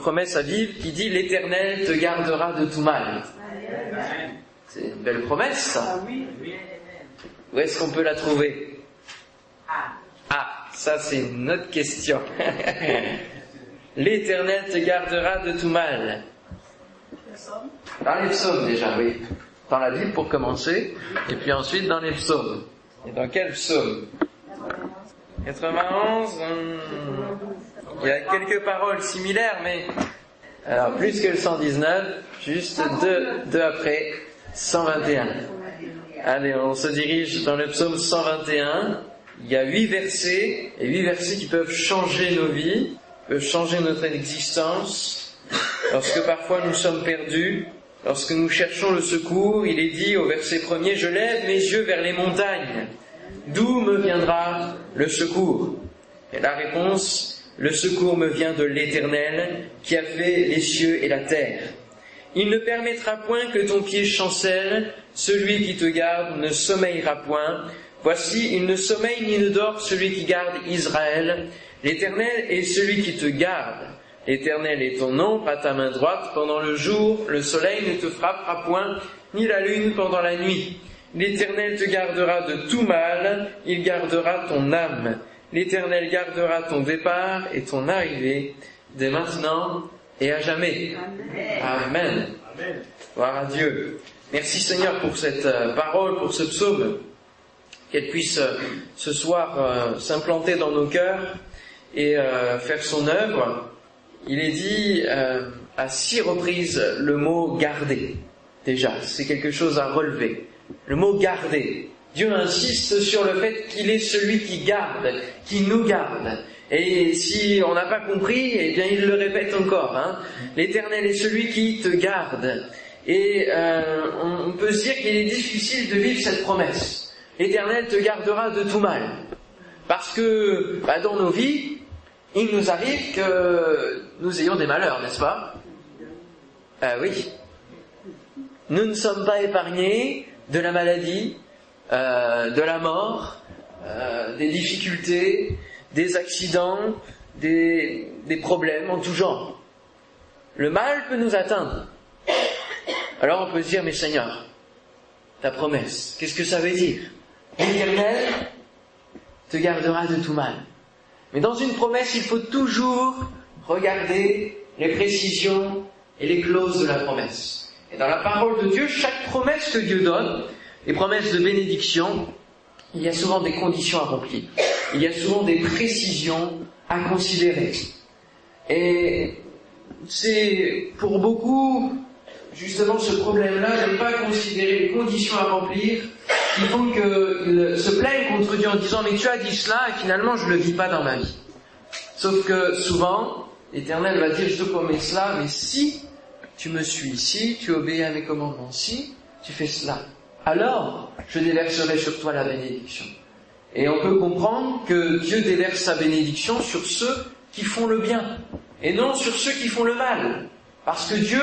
promesse à vivre qui dit l'Éternel te gardera de tout mal. C'est une belle promesse. Où est-ce qu'on peut la trouver? Ah, ça c'est une autre question. L'Éternel te gardera de tout mal. Dans les psaumes déjà, oui. Dans la Bible pour commencer, et puis ensuite dans les psaumes. Et dans quel psaume 91, il y a quelques paroles similaires, mais alors plus que le 119, juste deux, deux après, 121. Allez, on se dirige dans le psaume 121. Il y a huit versets, et huit versets qui peuvent changer nos vies, peuvent changer notre existence. Lorsque parfois nous sommes perdus, lorsque nous cherchons le secours, il est dit au verset premier, je lève mes yeux vers les montagnes. D'où me viendra le secours? Et la réponse, le secours me vient de l'Éternel qui a fait les cieux et la terre. Il ne permettra point que ton pied chancelle, celui qui te garde ne sommeillera point. Voici, il ne sommeille ni ne dort celui qui garde Israël. L'Éternel est celui qui te garde. L'Éternel est ton ombre à ta main droite. Pendant le jour, le soleil ne te frappera point, ni la lune pendant la nuit. L'Éternel te gardera de tout mal, il gardera ton âme. L'Éternel gardera ton départ et ton arrivée dès maintenant et à jamais. Amen. Gloire à Dieu. Merci Seigneur pour cette euh, parole, pour ce psaume, qu'elle puisse euh, ce soir euh, s'implanter dans nos cœurs et faire son œuvre. Il est dit à six reprises le mot garder. Déjà, c'est quelque chose à relever. Le mot garder. Dieu insiste sur le fait qu'il est celui qui garde, qui nous garde. Et si on n'a pas compris, eh bien il le répète encore. Hein. L'Éternel est celui qui te garde. Et euh, on peut se dire qu'il est difficile de vivre cette promesse. L'Éternel te gardera de tout mal. Parce que bah, dans nos vies, il nous arrive que nous ayons des malheurs, n'est-ce pas? Ah oui. Nous ne sommes pas épargnés de la maladie, euh, de la mort, euh, des difficultés, des accidents, des, des problèmes en tout genre. Le mal peut nous atteindre. Alors on peut se dire, mais Seigneur, ta promesse, qu'est-ce que ça veut dire? L'Éternel te gardera de tout mal. Mais dans une promesse, il faut toujours regarder les précisions et les clauses de la promesse. Et dans la parole de Dieu, chaque promesse que Dieu donne, les promesses de bénédiction, il y a souvent des conditions à remplir. Il y a souvent des précisions à considérer. Et c'est pour beaucoup justement ce problème-là de ne pas considérer les conditions à remplir qui font qu'ils se plaignent contre Dieu en disant mais tu as dit cela et finalement je ne le vis pas dans ma vie. Sauf que souvent, l'Éternel va dire je te promets cela, mais si tu me suis, si tu obéis à mes commandements, si tu fais cela, alors je déverserai sur toi la bénédiction. Et on peut comprendre que Dieu déverse sa bénédiction sur ceux qui font le bien, et non sur ceux qui font le mal. Parce que Dieu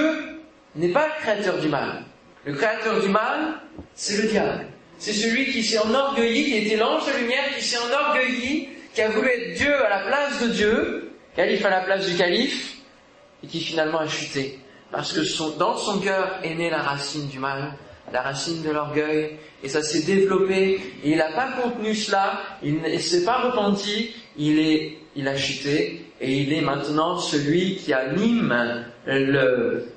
n'est pas le créateur du mal. Le créateur du mal, c'est le diable. C'est celui qui s'est enorgueilli, qui était l'ange de lumière, qui s'est enorgueilli, qui a voulu être Dieu à la place de Dieu, calife à la place du calife, et qui finalement a chuté. Parce que dans son cœur est née la racine du mal, la racine de l'orgueil, et ça s'est développé, et il n'a pas contenu cela, il ne s'est pas repenti, il, est, il a chuté, et il est maintenant celui qui anime le,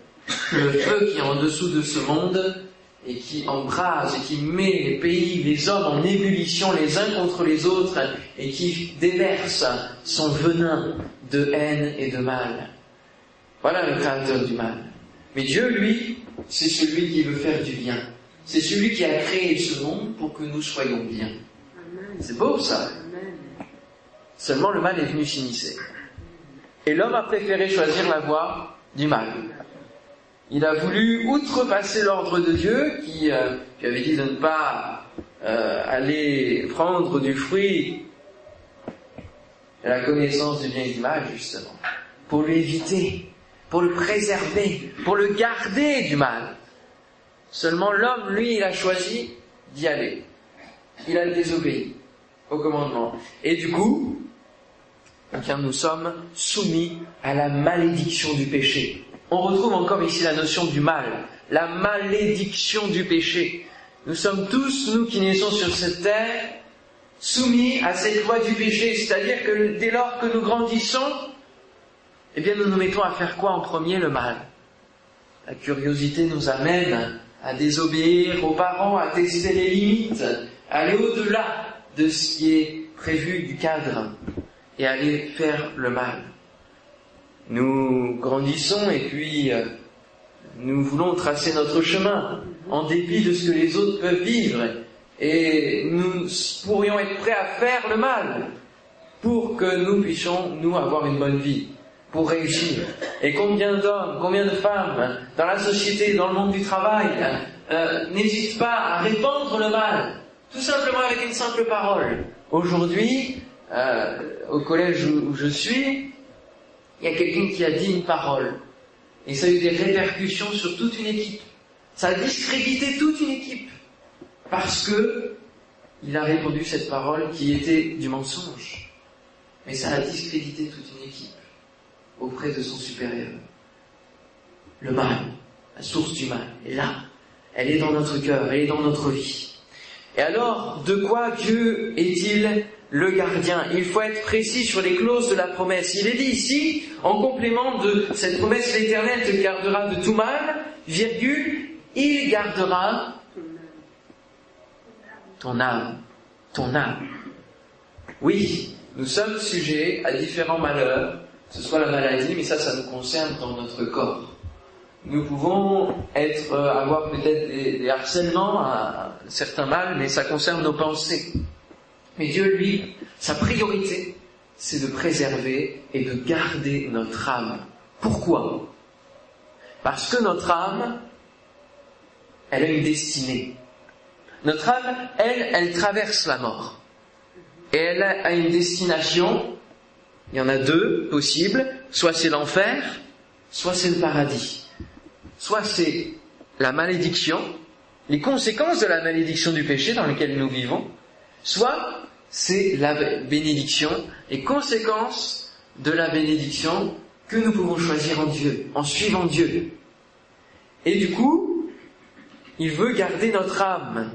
le feu qui est en dessous de ce monde, et qui embrase, et qui met les pays, les hommes en ébullition les uns contre les autres, et qui déverse son venin de haine et de mal. Voilà le créateur du mal. Mais Dieu, lui, c'est celui qui veut faire du bien. C'est celui qui a créé ce monde pour que nous soyons bien. C'est beau ça. Seulement le mal est venu s'initier. Et l'homme a préféré choisir la voie du mal. Il a voulu outrepasser l'ordre de Dieu qui, euh, avait dit de ne pas euh, aller prendre du fruit de la connaissance du bien et du mal, justement, pour lui éviter pour le préserver, pour le garder du mal. Seulement l'homme, lui, il a choisi d'y aller. Il a désobéi au commandement. Et du coup, eh bien nous sommes soumis à la malédiction du péché. On retrouve encore ici la notion du mal, la malédiction du péché. Nous sommes tous, nous qui naissons sur cette terre, soumis à cette loi du péché, c'est-à-dire que dès lors que nous grandissons, eh bien nous nous mettons à faire quoi en premier Le mal? La curiosité nous amène à désobéir aux parents, à tester les limites, à aller au-delà de ce qui est prévu du cadre et aller faire le mal. Nous grandissons et puis euh, nous voulons tracer notre chemin en dépit de ce que les autres peuvent vivre et nous pourrions être prêts à faire le mal pour que nous puissions, nous, avoir une bonne vie, pour réussir. Et combien d'hommes, combien de femmes dans la société, dans le monde du travail, euh, n'hésitent pas à répandre le mal, tout simplement avec une simple parole. Aujourd'hui, euh, au collège où, je suis, il y a quelqu'un qui a dit une parole. Et ça a eu des répercussions sur toute une équipe. Ça a discrédité toute une équipe. Parce que il a répondu cette parole qui était du mensonge. Mais ça a discrédité toute une équipe auprès de son supérieur. Le mal, la source du mal, est là. Elle est dans notre cœur, elle est dans notre vie. Et alors, de quoi Dieu est-il le gardien? Il faut être précis sur les clauses de la promesse. Il est dit ici, en complément de cette promesse, l'Éternel te gardera de tout mal, virgule, il gardera ton âme, ton âme. Oui, nous sommes sujets à différents malheurs, ce soit la maladie, mais ça, ça nous concerne dans notre corps nous pouvons être, euh, avoir peut-être des, harcèlements à certains mal, mais ça concerne nos pensées. Mais Dieu, lui, sa priorité, c'est de préserver et de garder notre âme. Pourquoi? Parce que notre âme, elle a une destinée. Notre âme, elle, elle traverse la mort. Et elle a une destination, il y en a deux possibles, soit c'est l'enfer, soit c'est le paradis. Soit c'est la malédiction, les conséquences de la malédiction du péché dans lequel nous vivons, soit c'est la bénédiction, les conséquences de la bénédiction que nous pouvons choisir en Dieu, en suivant Dieu. Et du coup, il veut garder notre âme,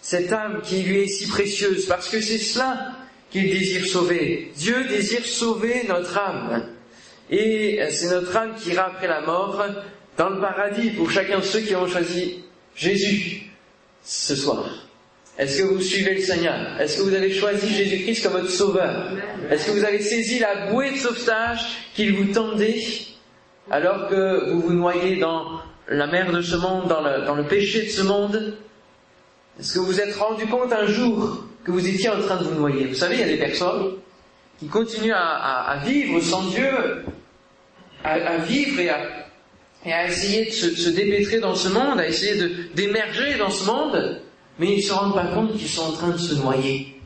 cette âme qui lui est si précieuse, parce que c'est cela qu'il désire sauver. Dieu désire sauver notre âme. Et c'est notre âme qui ira après la mort dans le paradis pour chacun de ceux qui ont choisi Jésus ce soir. Est-ce que vous suivez le Seigneur? Est-ce que vous avez choisi Jésus-Christ comme votre sauveur? Est-ce que vous avez saisi la bouée de sauvetage qu'il vous tendait alors que vous vous noyez dans la mer de ce monde, dans le, dans le péché de ce monde? Est-ce que vous vous êtes rendu compte un jour que vous étiez en train de vous noyer Vous savez, il y a des personnes qui continuent à, vivre sans Dieu, à, vivre et à et à essayer de se, dépêtrer dans ce monde, à essayer d'émerger dans ce monde, mais ils ne se rendent pas compte qu'ils sont en train de se noyer.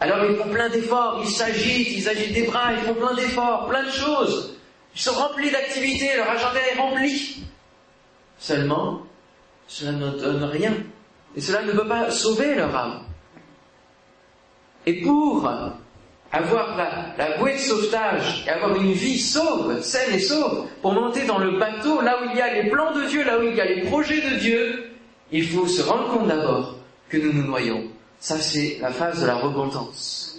Alors ils font plein d'efforts, ils s'agitent, ils agitent des bras, ils font plein d'efforts, plein de choses. Ils sont remplis d'activités, leur agenda est rempli. Seulement, cela ne donne rien. Et cela ne peut pas sauver leur âme. Et pour avoir la, bouée de sauvetage et avoir une vie sauve, saine et sauve, pour monter dans le bateau, là où il y a les plans de Dieu, là où il y a les projets de Dieu, il faut se rendre compte d'abord que nous nous noyons. Ça, c'est la phase de la repentance.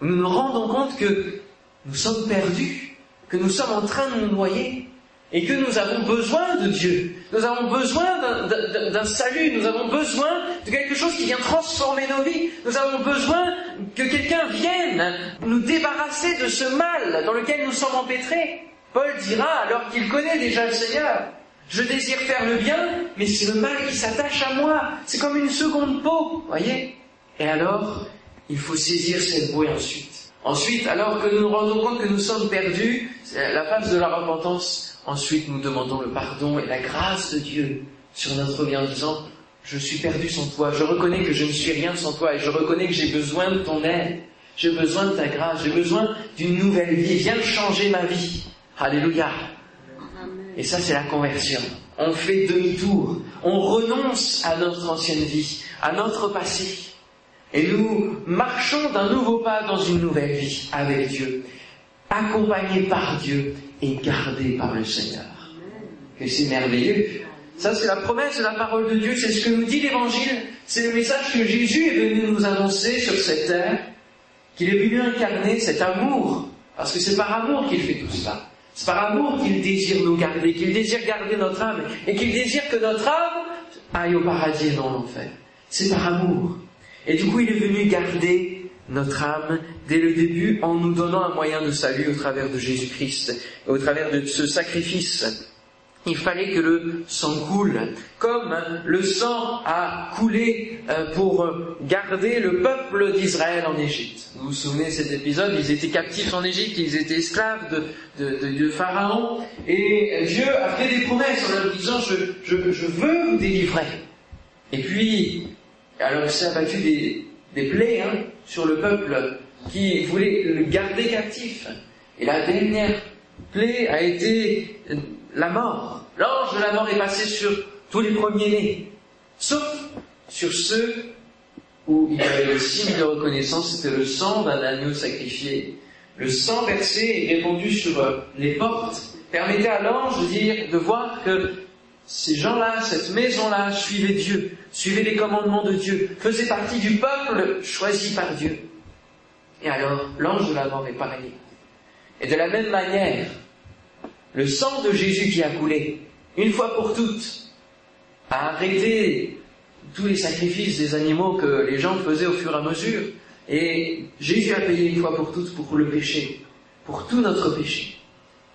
Nous nous rendons compte que nous sommes perdus, que nous sommes en train de nous noyer, et que nous avons besoin de Dieu. Nous avons besoin d'un salut, nous avons besoin de quelque chose qui vient transformer nos vies. Nous avons besoin que quelqu'un vienne nous débarrasser de ce mal dans lequel nous sommes empêtrés. Paul dira, alors qu'il connaît déjà le Seigneur, je désire faire le bien, mais c'est le mal qui s'attache à moi. C'est comme une seconde peau, voyez Et alors, il faut saisir cette bouée ensuite. Ensuite, alors que nous nous rendons compte que nous sommes perdus, la phase de la repentance Ensuite, nous demandons le pardon et la grâce de Dieu sur notre vie en disant, je suis perdu sans toi, je reconnais que je ne suis rien sans toi et je reconnais que j'ai besoin de ton aide, j'ai besoin de ta grâce, j'ai besoin d'une nouvelle vie, viens changer ma vie. Alléluia. Et ça, c'est la conversion. On fait demi-tour, on renonce à notre ancienne vie, à notre passé. Et nous marchons d'un nouveau pas dans une nouvelle vie avec Dieu, accompagnés par Dieu et gardés par le Seigneur. Que c'est merveilleux. Ça, c'est la promesse de la parole de Dieu, c'est ce que nous dit l'Évangile, c'est le message que Jésus est venu nous annoncer sur cette terre, qu'il est venu incarner cet amour, parce que c'est par amour qu'il fait tout cela. C'est par amour qu'il désire nous garder, qu'il désire garder notre âme, et qu'il désire que notre âme aille au paradis et non l'enfer. C'est par amour. Et du coup, il est venu garder notre âme dès le début en nous donnant un moyen de salut au travers de Jésus-Christ, au travers de ce sacrifice il fallait que le sang coule, comme le sang a coulé euh, pour garder le peuple d'Israël en Égypte. Vous vous souvenez de cet épisode Ils étaient captifs en Égypte, ils étaient esclaves de, Pharaon, et Dieu a fait des promesses en leur disant je, veux vous délivrer. Et puis, alors ça a battu des, des plaies hein, sur le peuple qui voulait le garder captif. Et la dernière plaie a été la mort. L'ange de la mort est passé sur tous les premiers-nés, sauf sur ceux où il y avait le signe de reconnaissance, c'était le sang d'un agneau sacrifié. Le sang versé et répandu sur les portes permettait à l'ange de dire, de voir que ces gens-là, cette maison-là, suivaient Dieu, suivaient les commandements de Dieu, faisaient partie du peuple choisi par Dieu. Et alors, l'ange de la mort est pareil. Et de la même manière, le sang de Jésus qui a coulé, une fois pour toutes, a arrêté tous les sacrifices des animaux que les gens faisaient au fur et à mesure. Et Jésus a payé une fois pour toutes pour le péché, pour tout notre péché.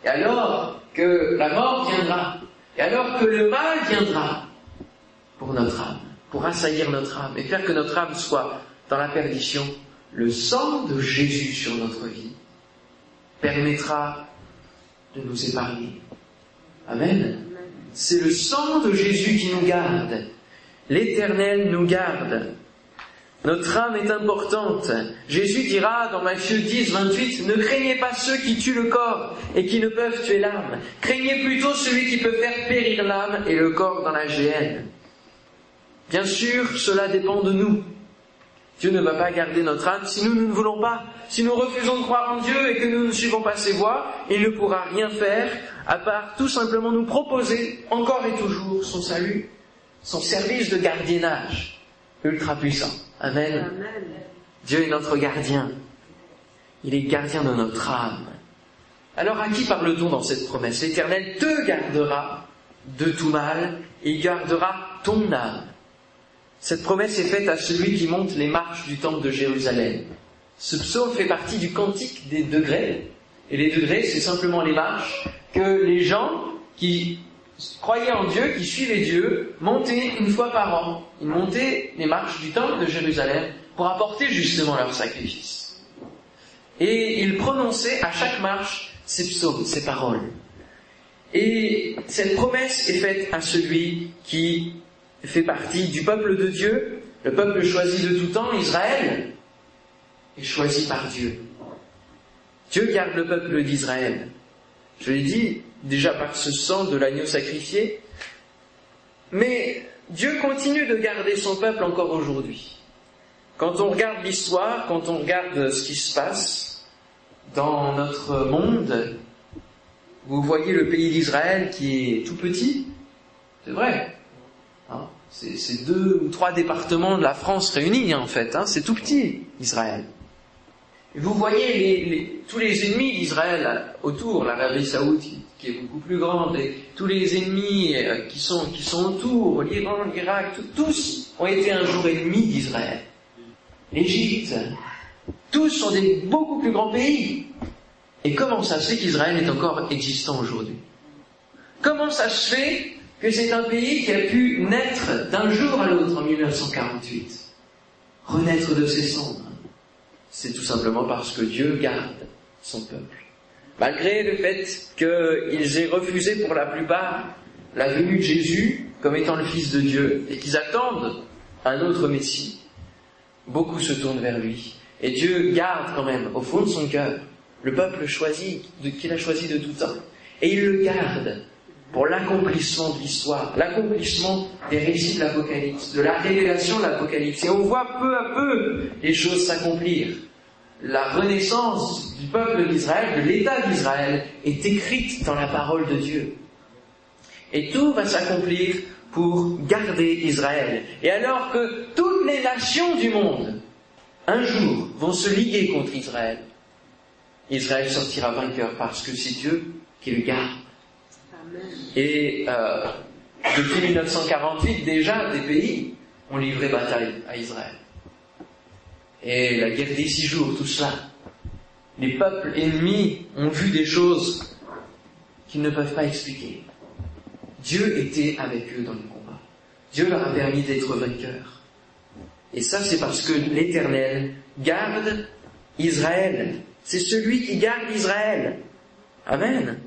Et alors que la mort viendra, et alors que le mal viendra pour notre âme, pour assaillir notre âme et faire que notre âme soit dans la perdition, le sang de Jésus sur notre vie permettra de nous épargner. Amen. C'est le sang de Jésus qui nous garde. L'Éternel nous garde. Notre âme est importante. Jésus dira dans Matthieu 10, 28, Ne craignez pas ceux qui tuent le corps et qui ne peuvent tuer l'âme. Craignez plutôt celui qui peut faire périr l'âme et le corps dans la géhenne. Bien sûr, cela dépend de nous. Dieu ne va pas garder notre âme si nous, nous ne voulons pas. Si nous refusons de croire en Dieu et que nous ne suivons pas ses voies, il ne pourra rien faire à part tout simplement nous proposer encore et toujours son salut, son service de gardiennage ultra puissant. Amen. Dieu est notre gardien. Il est gardien de notre âme. Alors à qui parle-t-on dans cette promesse? L'Éternel te gardera de tout mal et gardera ton âme. Cette promesse est faite à celui qui monte les marches du temple de Jérusalem. Ce psaume fait partie du cantique des degrés. Et les degrés, c'est simplement les marches que les gens qui croyaient en Dieu, qui suivaient Dieu, montaient une fois par an. Ils montaient les marches du temple de Jérusalem pour apporter justement leur sacrifice. Et ils prononçaient à chaque marche ces psaumes, ces paroles. Et cette promesse est faite à celui qui fait partie du peuple de Dieu, le peuple choisi de tout temps, Israël, est choisi par Dieu. Dieu garde le peuple d'Israël. Je l'ai dit déjà par ce sang de l'agneau sacrifié, mais Dieu continue de garder son peuple encore aujourd'hui. Quand on regarde l'histoire, quand on regarde ce qui se passe dans notre monde, vous voyez le pays d'Israël qui est tout petit, c'est vrai, Hein, c'est deux ou trois départements de la France réunis en fait. Hein, c'est tout petit, Israël. vous voyez tous les ennemis d'Israël autour, l'Arabie Saoudite qui est beaucoup plus grande, et tous les ennemis euh, qui sont, qui sont autour, l'Iran, l'Irak, tous ont été un jour ennemis d'Israël. L'Égypte, tous sont des beaucoup plus grands pays. Et comment ça se fait qu'Israël est encore existant aujourd'hui? Comment ça se fait que c'est un pays qui a pu naître d'un jour à l'autre en 1948, renaître de ses cendres. C'est tout simplement parce que Dieu garde son peuple. Malgré le fait qu'ils aient refusé pour la plupart la venue de Jésus comme étant le Fils de Dieu et qu'ils attendent un autre Messie, beaucoup se tournent vers lui. Et Dieu garde quand même au fond de son cœur le peuple choisi, qu'il a choisi de tout temps. Et il le garde pour l'accomplissement de l'histoire, l'accomplissement des récits de l'Apocalypse, de la révélation de l'Apocalypse. Et on voit peu à peu les choses s'accomplir. La renaissance du peuple d'Israël, de l'État d'Israël, est écrite dans la parole de Dieu. Et tout va s'accomplir pour garder Israël. Et alors que toutes les nations du monde, un jour, vont se liguer contre Israël, Israël sortira vainqueur parce que c'est Dieu qui le garde. Et euh, depuis 1948, déjà, des pays ont livré bataille à Israël. Et la guerre des six jours, tout cela. Les peuples ennemis ont vu des choses qu'ils ne peuvent pas expliquer. Dieu était avec eux dans le combat. Dieu leur a permis d'être vainqueurs. Et ça, c'est parce que l'Éternel garde Israël. C'est celui qui garde Israël. Amen.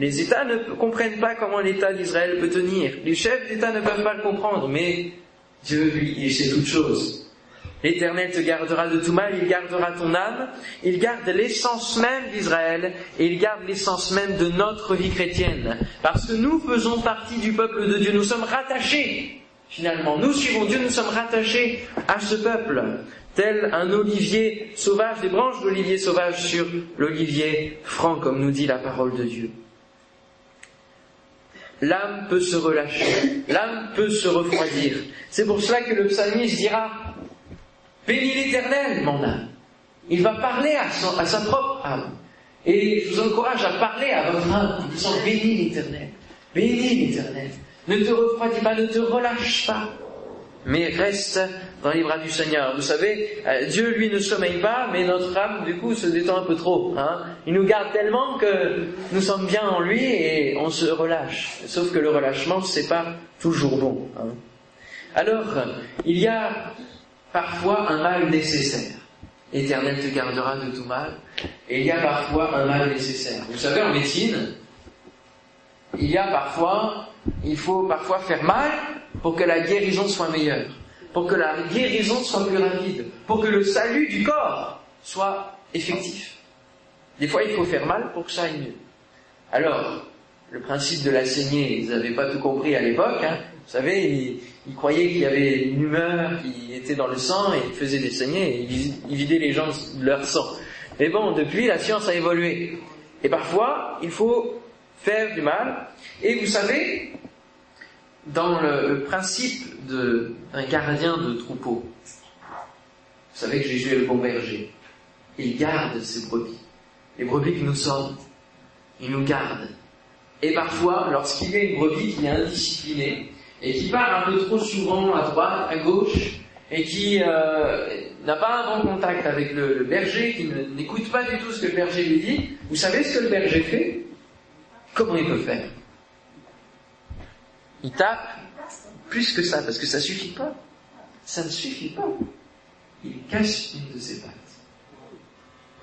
Les États ne comprennent pas comment l'État d'Israël peut tenir. Les chefs d'État ne peuvent pas le comprendre, mais Dieu, lui, il sait toutes choses. L'Éternel te gardera de tout mal, il gardera ton âme, il garde l'essence même d'Israël et il garde l'essence même de notre vie chrétienne. Parce que nous faisons partie du peuple de Dieu, nous sommes rattachés finalement. Nous suivons Dieu, nous sommes rattachés à ce peuple, tel un olivier sauvage, des branches d'olivier sauvage sur l'olivier franc, comme nous dit la parole de Dieu. L'âme peut se relâcher, l'âme peut se refroidir. C'est pour cela que le psalmiste dira, Bénis l'Éternel, mon âme. Il va parler à, sa propre âme. Et je vous encourage à parler à votre âme en disant Bénis l'Éternel. Bénis l'Éternel. Ne te refroidis pas, ne te relâche pas. Mais reste dans les bras du Seigneur. Vous savez, euh, Dieu lui ne sommeille pas, mais notre âme du coup se détend un peu trop. Hein. Il nous garde tellement que nous sommes bien en lui et on se relâche. Sauf que le relâchement, c'est pas toujours bon. Hein. Alors, il y a parfois un mal nécessaire. Éternel te gardera de tout mal. Et il y a parfois un mal nécessaire. Vous savez, en médecine, il y a parfois, il faut parfois faire mal pour que la guérison soit meilleure, pour que la guérison soit plus rapide, pour que le salut du corps soit effectif. Des fois, il faut faire mal pour que ça aille mieux. Alors, le principe de la saignée, ils n'avaient pas tout compris à l'époque. Hein. Vous savez, ils, croyaient qu'il y avait une humeur qui était dans le sang et ils faisaient des saignées et ils, vidaient les gens de leur sang. Mais bon, depuis, la science a évolué. Et parfois, il faut faire du mal. Et vous savez, dans le, principe d'un gardien de troupeau, vous savez que Jésus est le bon berger. Il garde ses brebis. Les brebis que nous sommes, il nous garde. Et parfois, lorsqu'il a une brebis qui est indisciplinée, et qui part un peu trop souvent à droite, à gauche, et qui euh, n'a pas un bon contact avec le, berger, qui n'écoute pas du tout ce que le berger lui dit, vous savez ce que le berger fait? Comment il peut faire? Il tape plus que ça, parce que ça suffit pas. Ça ne suffit pas. Il casse une de ses pattes.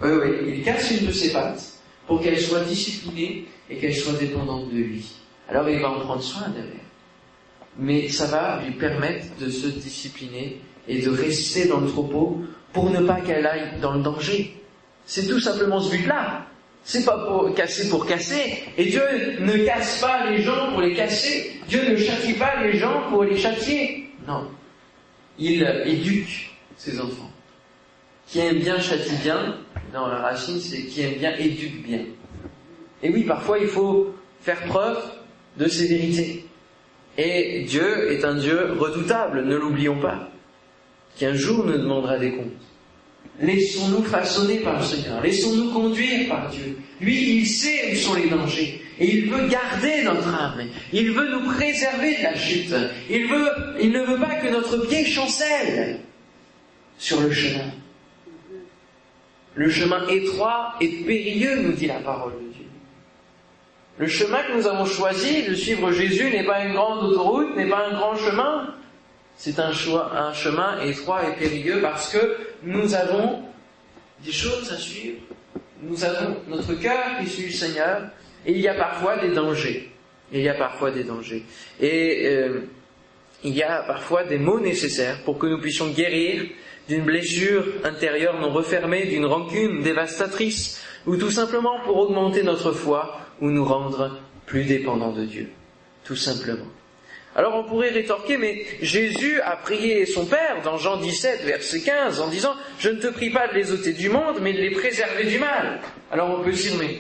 Oui, oui, il casse une de ses pattes pour qu'elle soit disciplinée et qu'elle soit dépendante de lui. Alors il va en prendre soin derrière mais ça va lui permettre de se discipliner et de rester dans le troupeau pour ne pas qu'elle aille dans le danger. C'est tout simplement ce but-là. C'est pas pour casser pour casser. Et Dieu ne casse pas les gens pour les casser. Dieu ne châtie pas les gens pour les châtier. Non. Il éduque ses enfants. Qui aime bien châtie bien. Dans la racine, c'est qui aime bien éduque bien. Et oui, parfois il faut faire preuve de sévérité. Et Dieu est un Dieu redoutable, ne l'oublions pas, qui un jour nous demandera des comptes. Laissons-nous façonner par le Seigneur, laissons-nous conduire par Dieu. Lui, il sait où sont les dangers, et il veut garder notre âme, il veut nous préserver de la chute, il, veut, il ne veut pas que notre pied chancelle sur le chemin. Le chemin étroit et périlleux, nous dit la parole. Le chemin que nous avons choisi de suivre Jésus n'est pas une grande autoroute, n'est pas un grand chemin. C'est un, chemin étroit et périlleux parce que nous avons des choses à suivre. Nous avons notre cœur qui suit le Seigneur et il y a parfois des dangers. Il y a parfois des dangers. Et euh, il y a parfois des mots nécessaires pour que nous puissions guérir d'une blessure intérieure non refermée, d'une rancune dévastatrice, ou tout simplement pour augmenter notre foi ou nous rendre plus dépendant de Dieu, tout simplement. Alors on pourrait rétorquer, mais Jésus a prié son Père dans Jean 17, verset 15, en disant, je ne te prie pas de les ôter du monde, mais de les préserver du mal. Alors on peut se dire, mais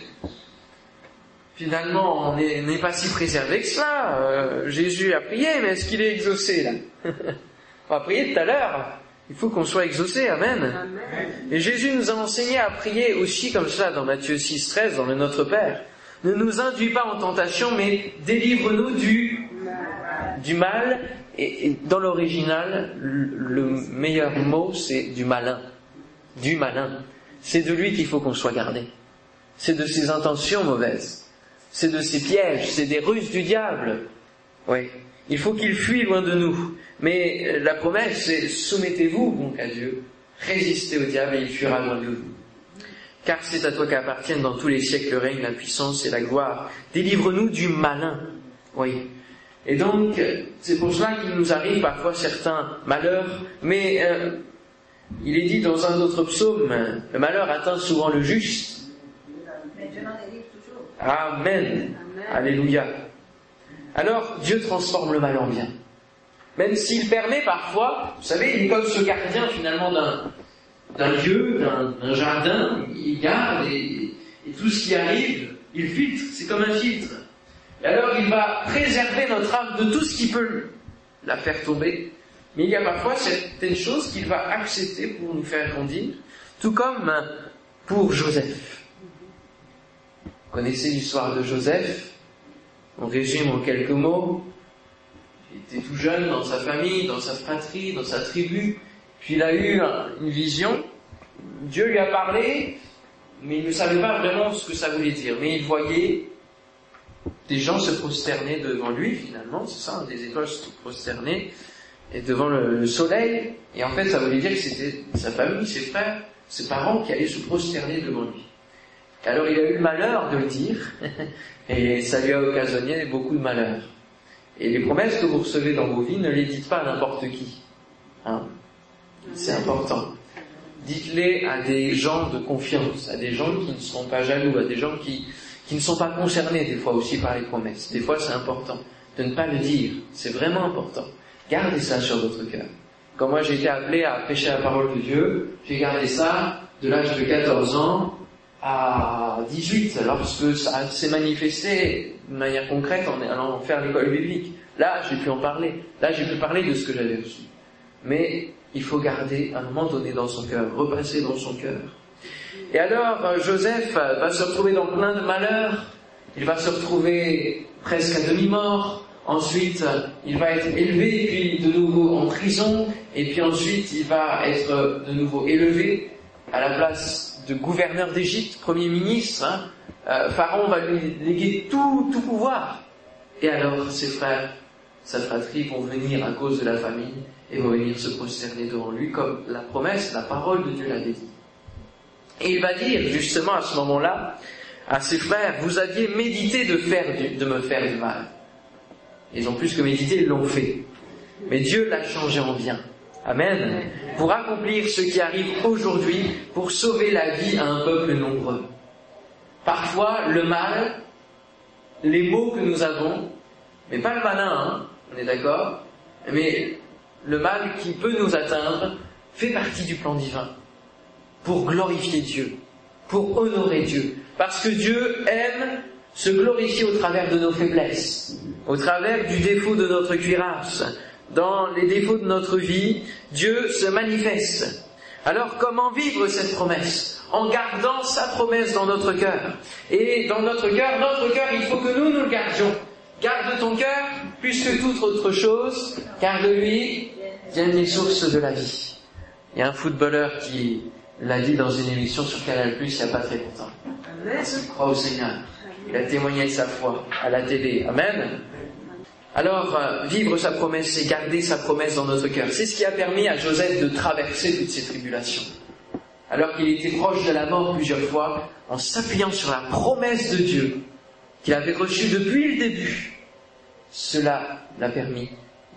finalement on n'est pas si préservé que cela. Euh, Jésus a prié, mais est-ce qu'il est exaucé là? On va prier tout à l'heure. Il faut qu'on soit exaucé, Amen. Et Jésus nous a enseigné à prier aussi comme cela dans Matthieu 6, 13, dans le Notre Père. Ne nous induis pas en tentation, mais délivre-nous du, du mal. Et, dans l'original, le meilleur mot, c'est du malin. Du malin. C'est de lui qu'il faut qu'on soit gardé. C'est de ses intentions mauvaises. C'est de ses pièges. C'est des ruses du diable. Oui. Il faut qu'il fuit loin de nous. Mais euh, la promesse, c'est soumettez-vous donc à Dieu. Résistez au diable et il fuira loin de vous car c'est à toi qu'appartiennent dans tous les siècles le règne, la puissance et la gloire. Délivre-nous du malin. Oui. Et donc, c'est pour cela qu'il nous arrive parfois certains malheurs, mais euh, il est dit dans un autre psaume, le malheur atteint souvent le juste. Amen. Alléluia. Alors, Dieu transforme le mal en bien. Même s'il permet parfois, vous savez, il est comme ce gardien finalement d'un, d'un lieu, d'un jardin, il garde et, tout ce qui arrive, il filtre, c'est comme un filtre. Et alors il va préserver notre âme de tout ce qui peut la faire tomber. Mais il y a parfois certaines choses qu'il va accepter pour nous faire grandir, tout comme pour Joseph. Vous connaissez l'histoire de Joseph? On résume en quelques mots. Il était tout jeune dans sa famille, dans sa fratrie, dans sa tribu. Puis il a eu une vision, Dieu lui a parlé, mais il ne savait pas vraiment ce que ça voulait dire. Mais il voyait des gens se prosterner devant lui, finalement, c'est ça, des étoiles se prosterner, et devant le, soleil. Et en fait, ça voulait dire que c'était sa famille, ses frères, ses parents qui allaient se prosterner devant lui. alors il a eu le malheur de le dire, et ça lui a occasionné beaucoup de malheur. Et les promesses que vous recevez dans vos vies, ne les dites pas à n'importe qui. Hein c'est important. Dites-les à des gens de confiance, à des gens qui ne sont pas jaloux, à des gens qui, qui ne sont pas concernés des fois aussi par les promesses. Des fois c'est important de ne pas le dire, c'est vraiment important. Gardez ça sur votre cœur. Quand moi j'ai été appelé à prêcher la parole de Dieu, j'ai gardé ça de l'âge de 14 ans à 18, lorsque ça s'est manifesté de manière concrète en allant faire l'école biblique. Là, j'ai pu en parler. Là, j'ai pu parler de ce que j'avais reçu. Mais il faut garder un moment donné dans son cœur, repasser dans son cœur. Et alors, euh, Joseph euh, va se retrouver dans plein de malheurs, il va se retrouver presque à demi-mort, ensuite il va être élevé, puis de nouveau en prison, et puis ensuite il va être de nouveau élevé à la place de gouverneur d'Égypte, premier ministre. Hein. Euh, Pharaon va lui léguer tout, tout pouvoir. Et alors ses frères, sa fratrie vont venir à cause de la famille, et vont venir se prosterner devant lui comme la promesse, la parole de Dieu l'avait dit. Et il va dire justement à ce moment-là à ses frères, vous aviez médité de, faire de me faire du mal. Ils ont plus que médité, ils l'ont fait. Mais Dieu l'a changé en bien. Amen. Pour accomplir ce qui arrive aujourd'hui, pour sauver la vie à un peuple nombreux. Parfois, le mal, les mots que nous avons, mais pas le malin, hein, on est d'accord, mais le mal qui peut nous atteindre fait partie du plan divin pour glorifier Dieu, pour honorer Dieu. Parce que Dieu aime se glorifier au travers de nos faiblesses, au travers du défaut de notre cuirasse. Dans les défauts de notre vie, Dieu se manifeste. Alors comment vivre cette promesse? En gardant sa promesse dans notre cœur. Et dans notre cœur, notre cœur, il faut que nous nous le gardions. Garde ton cœur plus que toute autre chose, car de lui viennent les sources de la vie. Il y a un footballeur qui l'a dit dans une émission sur Canal Plus il n'y a pas très longtemps. Je crois au Seigneur. Il a témoigné de sa foi à la télé. Amen. Alors, euh, vivre sa promesse et garder sa promesse dans notre cœur, c'est ce qui a permis à Joseph de traverser toutes ces tribulations. Alors qu'il était proche de la mort plusieurs fois, en s'appuyant sur la promesse de Dieu qu'il avait reçue depuis le début, cela l'a permis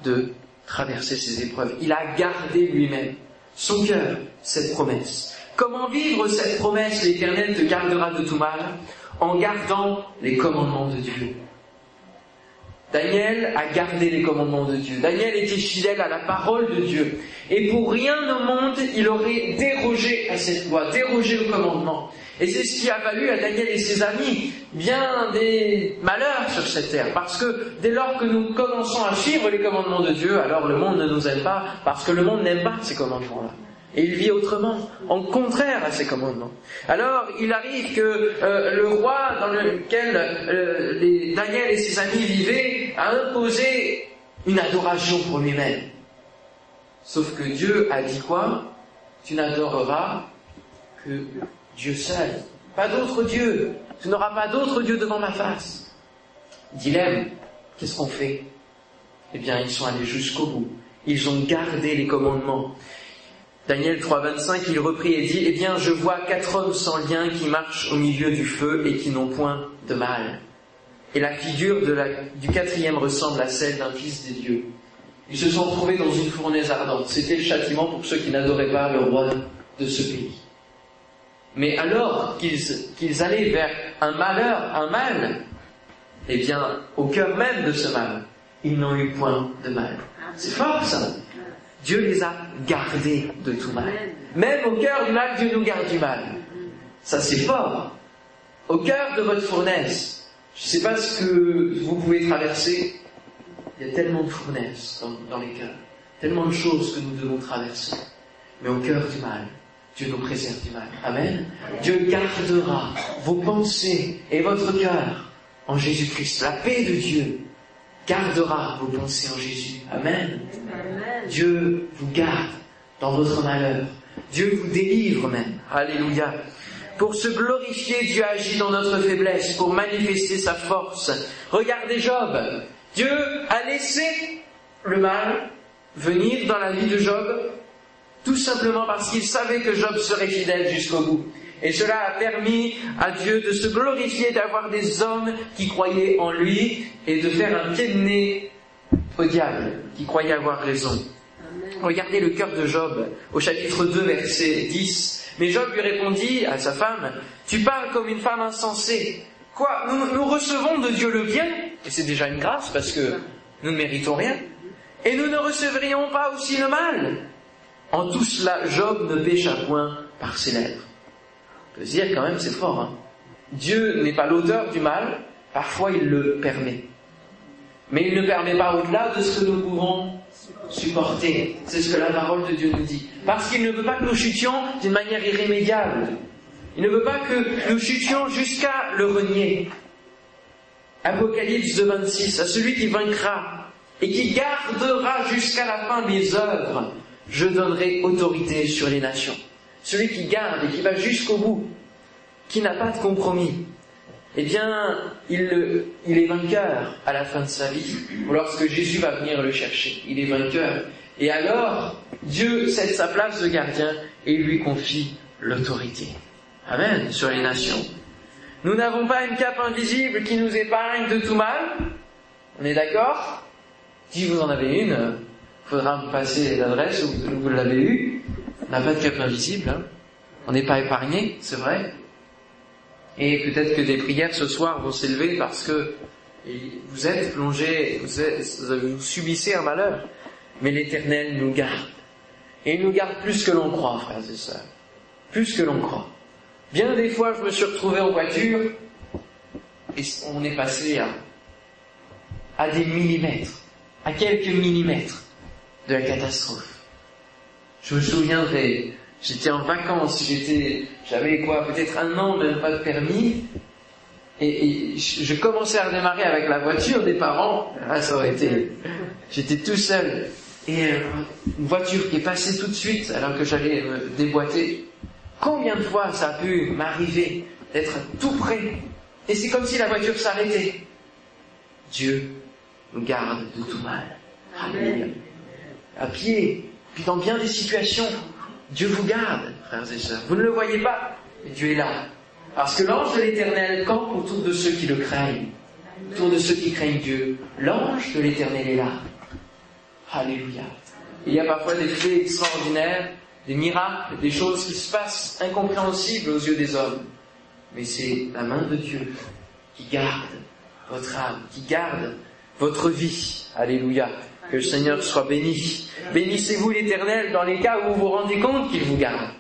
de traverser ces épreuves. Il a gardé lui-même son cœur cette promesse. Comment vivre cette promesse L'Éternel te gardera de tout mal en gardant les commandements de Dieu. Daniel a gardé les commandements de Dieu. Daniel était fidèle à la parole de Dieu. Et pour rien au monde, il aurait dérogé à cette loi, dérogé au commandement. Et c'est ce qui a valu à Daniel et ses amis bien des malheurs sur cette terre. Parce que dès lors que nous commençons à suivre les commandements de Dieu, alors le monde ne nous aime pas, parce que le monde n'aime pas ces commandements-là. Et il vit autrement, en contraire à ces commandements. Alors, il arrive que euh, le roi dans lequel euh, Daniel et ses amis vivaient a imposé une adoration pour lui-même. Sauf que Dieu a dit quoi? Tu n'adoreras que Dieu seul. Pas d'autre Dieu. Tu n'auras pas d'autre Dieu devant ma face. Dilemme. Qu'est-ce qu'on fait? Eh bien, ils sont allés jusqu'au bout. Ils ont gardé les commandements. Daniel 3.25, il reprit et dit, Eh bien, je vois quatre hommes sans lien qui marchent au milieu du feu et qui n'ont point de mal. Et la figure du quatrième ressemble à celle d'un fils des dieux. Ils se sont trouvés dans une fournaise ardente. C'était le châtiment pour ceux qui n'adoraient pas le roi de ce pays. Mais alors qu'ils allaient vers un malheur, un mal, eh bien, au cœur même de ce mal, ils n'ont eu point de mal. C'est fort ça. Dieu les a gardés de tout mal. Même au cœur du mal, Dieu nous garde du mal. Ça c'est fort. Au cœur de votre fournaise, je ne sais pas ce que vous pouvez traverser, il y a tellement de fournaises dans, dans les cœurs, tellement de choses que nous devons traverser. Mais au cœur du mal, Dieu nous préserve du mal. Amen. Dieu gardera vos pensées et votre cœur en Jésus-Christ. La paix de Dieu gardera vos pensées en Jésus. Amen. Dieu vous garde dans votre malheur. Dieu vous délivre même. Alléluia. Pour se glorifier, Dieu agit dans notre faiblesse, pour manifester sa force. Regardez Job. Dieu a laissé le mal venir dans la vie de Job tout simplement parce qu'il savait que Job serait fidèle jusqu'au bout. Et cela a permis à Dieu de se glorifier, d'avoir des hommes qui croyaient en lui et de faire un pied de nez au diable, qui croyait avoir raison. Regardez le cœur de Job au chapitre 2, verset 10. Mais Job lui répondit à sa femme, Tu parles comme une femme insensée. Quoi nous, nous recevons de Dieu le bien, et c'est déjà une grâce parce que nous ne méritons rien, et nous ne recevrions pas aussi le mal. En tout cela, Job ne pécha point par ses lèvres. On peut dire quand même, c'est fort. Hein. Dieu n'est pas l'auteur du mal, parfois il le permet. Mais il ne permet pas au-delà de ce que nous pouvons supporter. C'est ce que la parole de Dieu nous dit. Parce qu'il ne veut pas que nous chutions d'une manière irrémédiable. Il ne veut pas que nous chutions jusqu'à le renier. Apocalypse 2, 26, à celui qui vaincra et qui gardera jusqu'à la fin mes œuvres, je donnerai autorité sur les nations. Celui qui garde et qui va jusqu'au bout, qui n'a pas de compromis, eh bien, il, est vainqueur à la fin de sa vie, ou lorsque Jésus va venir le chercher. Il est vainqueur. Et alors, Dieu cède sa place de gardien et lui confie l'autorité. Amen, sur les nations. Nous n'avons pas une cape invisible qui nous épargne de tout mal. On est d'accord? Si vous en avez une, faudra me passer l'adresse où vous l'avez eu. On n'a pas de cape invisible. Hein. On n'est pas épargné, c'est vrai. Et peut-être que des prières ce soir vont s'élever parce que vous êtes plongé, vous, vous subissez un malheur. Mais l'Éternel nous garde. Et il nous garde plus que l'on croit, frères et sœurs. Plus que l'on croit. Bien des fois, je me suis retrouvé en voiture et on est passé à, à des millimètres, à quelques millimètres de la catastrophe. Je me souviendrai, j'étais en vacances, j'étais, j'avais quoi, peut-être un an, même pas de permis, et, je commençais à redémarrer avec la voiture des parents, ah, ça aurait été, j'étais tout seul, et euh, une voiture qui est passée tout de suite alors que j'allais me déboîter. Combien de fois ça a pu m'arriver d'être tout près, et c'est comme si la voiture s'arrêtait. Dieu nous garde de tout mal. Amen à pied, puis dans bien des situations. Dieu vous garde, frères et sœurs. Vous ne le voyez pas, mais Dieu est là. Parce que l'ange de l'éternel campe autour de ceux qui le craignent, autour de ceux qui craignent Dieu. L'ange de l'éternel est là. Alléluia. Il y a parfois des faits extraordinaires, des miracles, des choses qui se passent incompréhensibles aux yeux des hommes. Mais c'est la main de Dieu qui garde votre âme, qui garde votre vie. Alléluia. Que le Seigneur soit béni. Bénissez-vous l'Éternel dans les cas où vous vous rendez compte qu'il vous garde.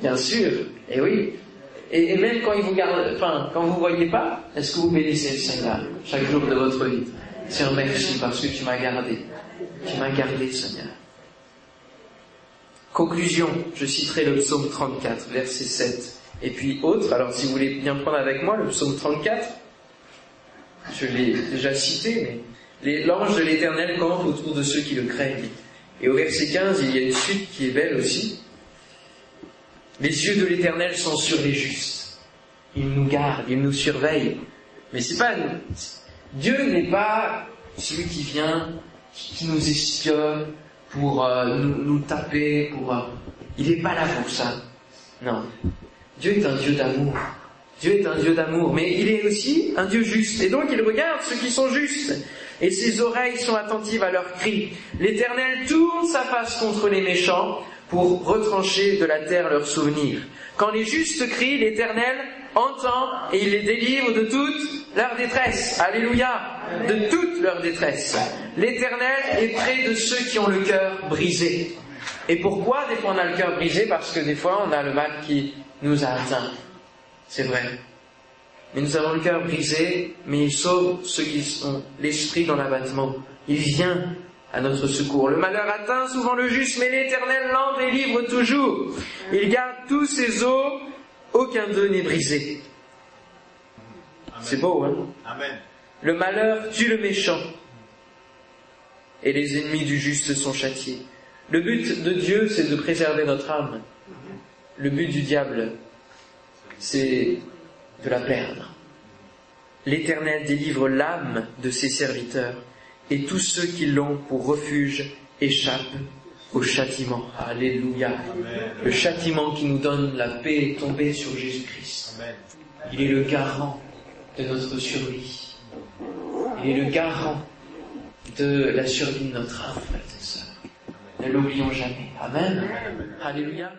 Bien sûr, et oui. Et, même quand il vous garde, enfin, quand vous voyez pas, est-ce que vous bénissez le Seigneur chaque jour de votre vie? Seigneur, merci parce que tu m'as gardé. Tu m'as gardé, Seigneur. Conclusion, je citerai le psaume 34, verset 7. Et puis autre, alors si vous voulez bien prendre avec moi le psaume 34, je l'ai déjà cité, mais l'ange de l'éternel campe autour de ceux qui le craignent. Et au verset 15, il y a une suite qui est belle aussi. Les yeux de l'éternel sont sur les justes. Il nous garde, il nous surveille. Mais c'est pas, Dieu n'est pas celui qui vient, qui nous espionne pour euh, nous, taper, pour, euh, il n'est pas là pour ça. Non. Dieu est un Dieu d'amour. Dieu est un Dieu d'amour, mais il est aussi un Dieu juste. Et donc il regarde ceux qui sont justes. Et ses oreilles sont attentives à leurs cris. L'Éternel tourne sa face contre les méchants pour retrancher de la terre leurs souvenirs. Quand les justes crient, l'Éternel entend et il les délivre de toute leur détresse. Alléluia. De toute leur détresse. L'Éternel est près de ceux qui ont le cœur brisé. Et pourquoi des fois on a le cœur brisé? Parce que des fois on a le mal qui nous a atteints. C'est vrai. Mais nous avons le cœur brisé, mais il sauve ceux qui ont l'esprit dans l'abattement. Il vient à notre secours. Le malheur atteint souvent le juste, mais l'Éternel l'en délivre toujours. Il garde tous ses os, aucun d'eux n'est brisé. C'est beau, hein? Amen. Le malheur tue le méchant, et les ennemis du juste sont châtiés. Le but de Dieu, c'est de préserver notre âme. Le but du diable, c'est de la perdre. L'Éternel délivre l'âme de ses serviteurs, et tous ceux qui l'ont pour refuge échappent au châtiment. Alléluia. Le châtiment qui nous donne la paix est tombé sur Jésus-Christ. Il est le garant de notre survie. Il est le garant de la survie de notre âme, frères et sœurs. Ne l'oublions jamais. Amen. Alléluia.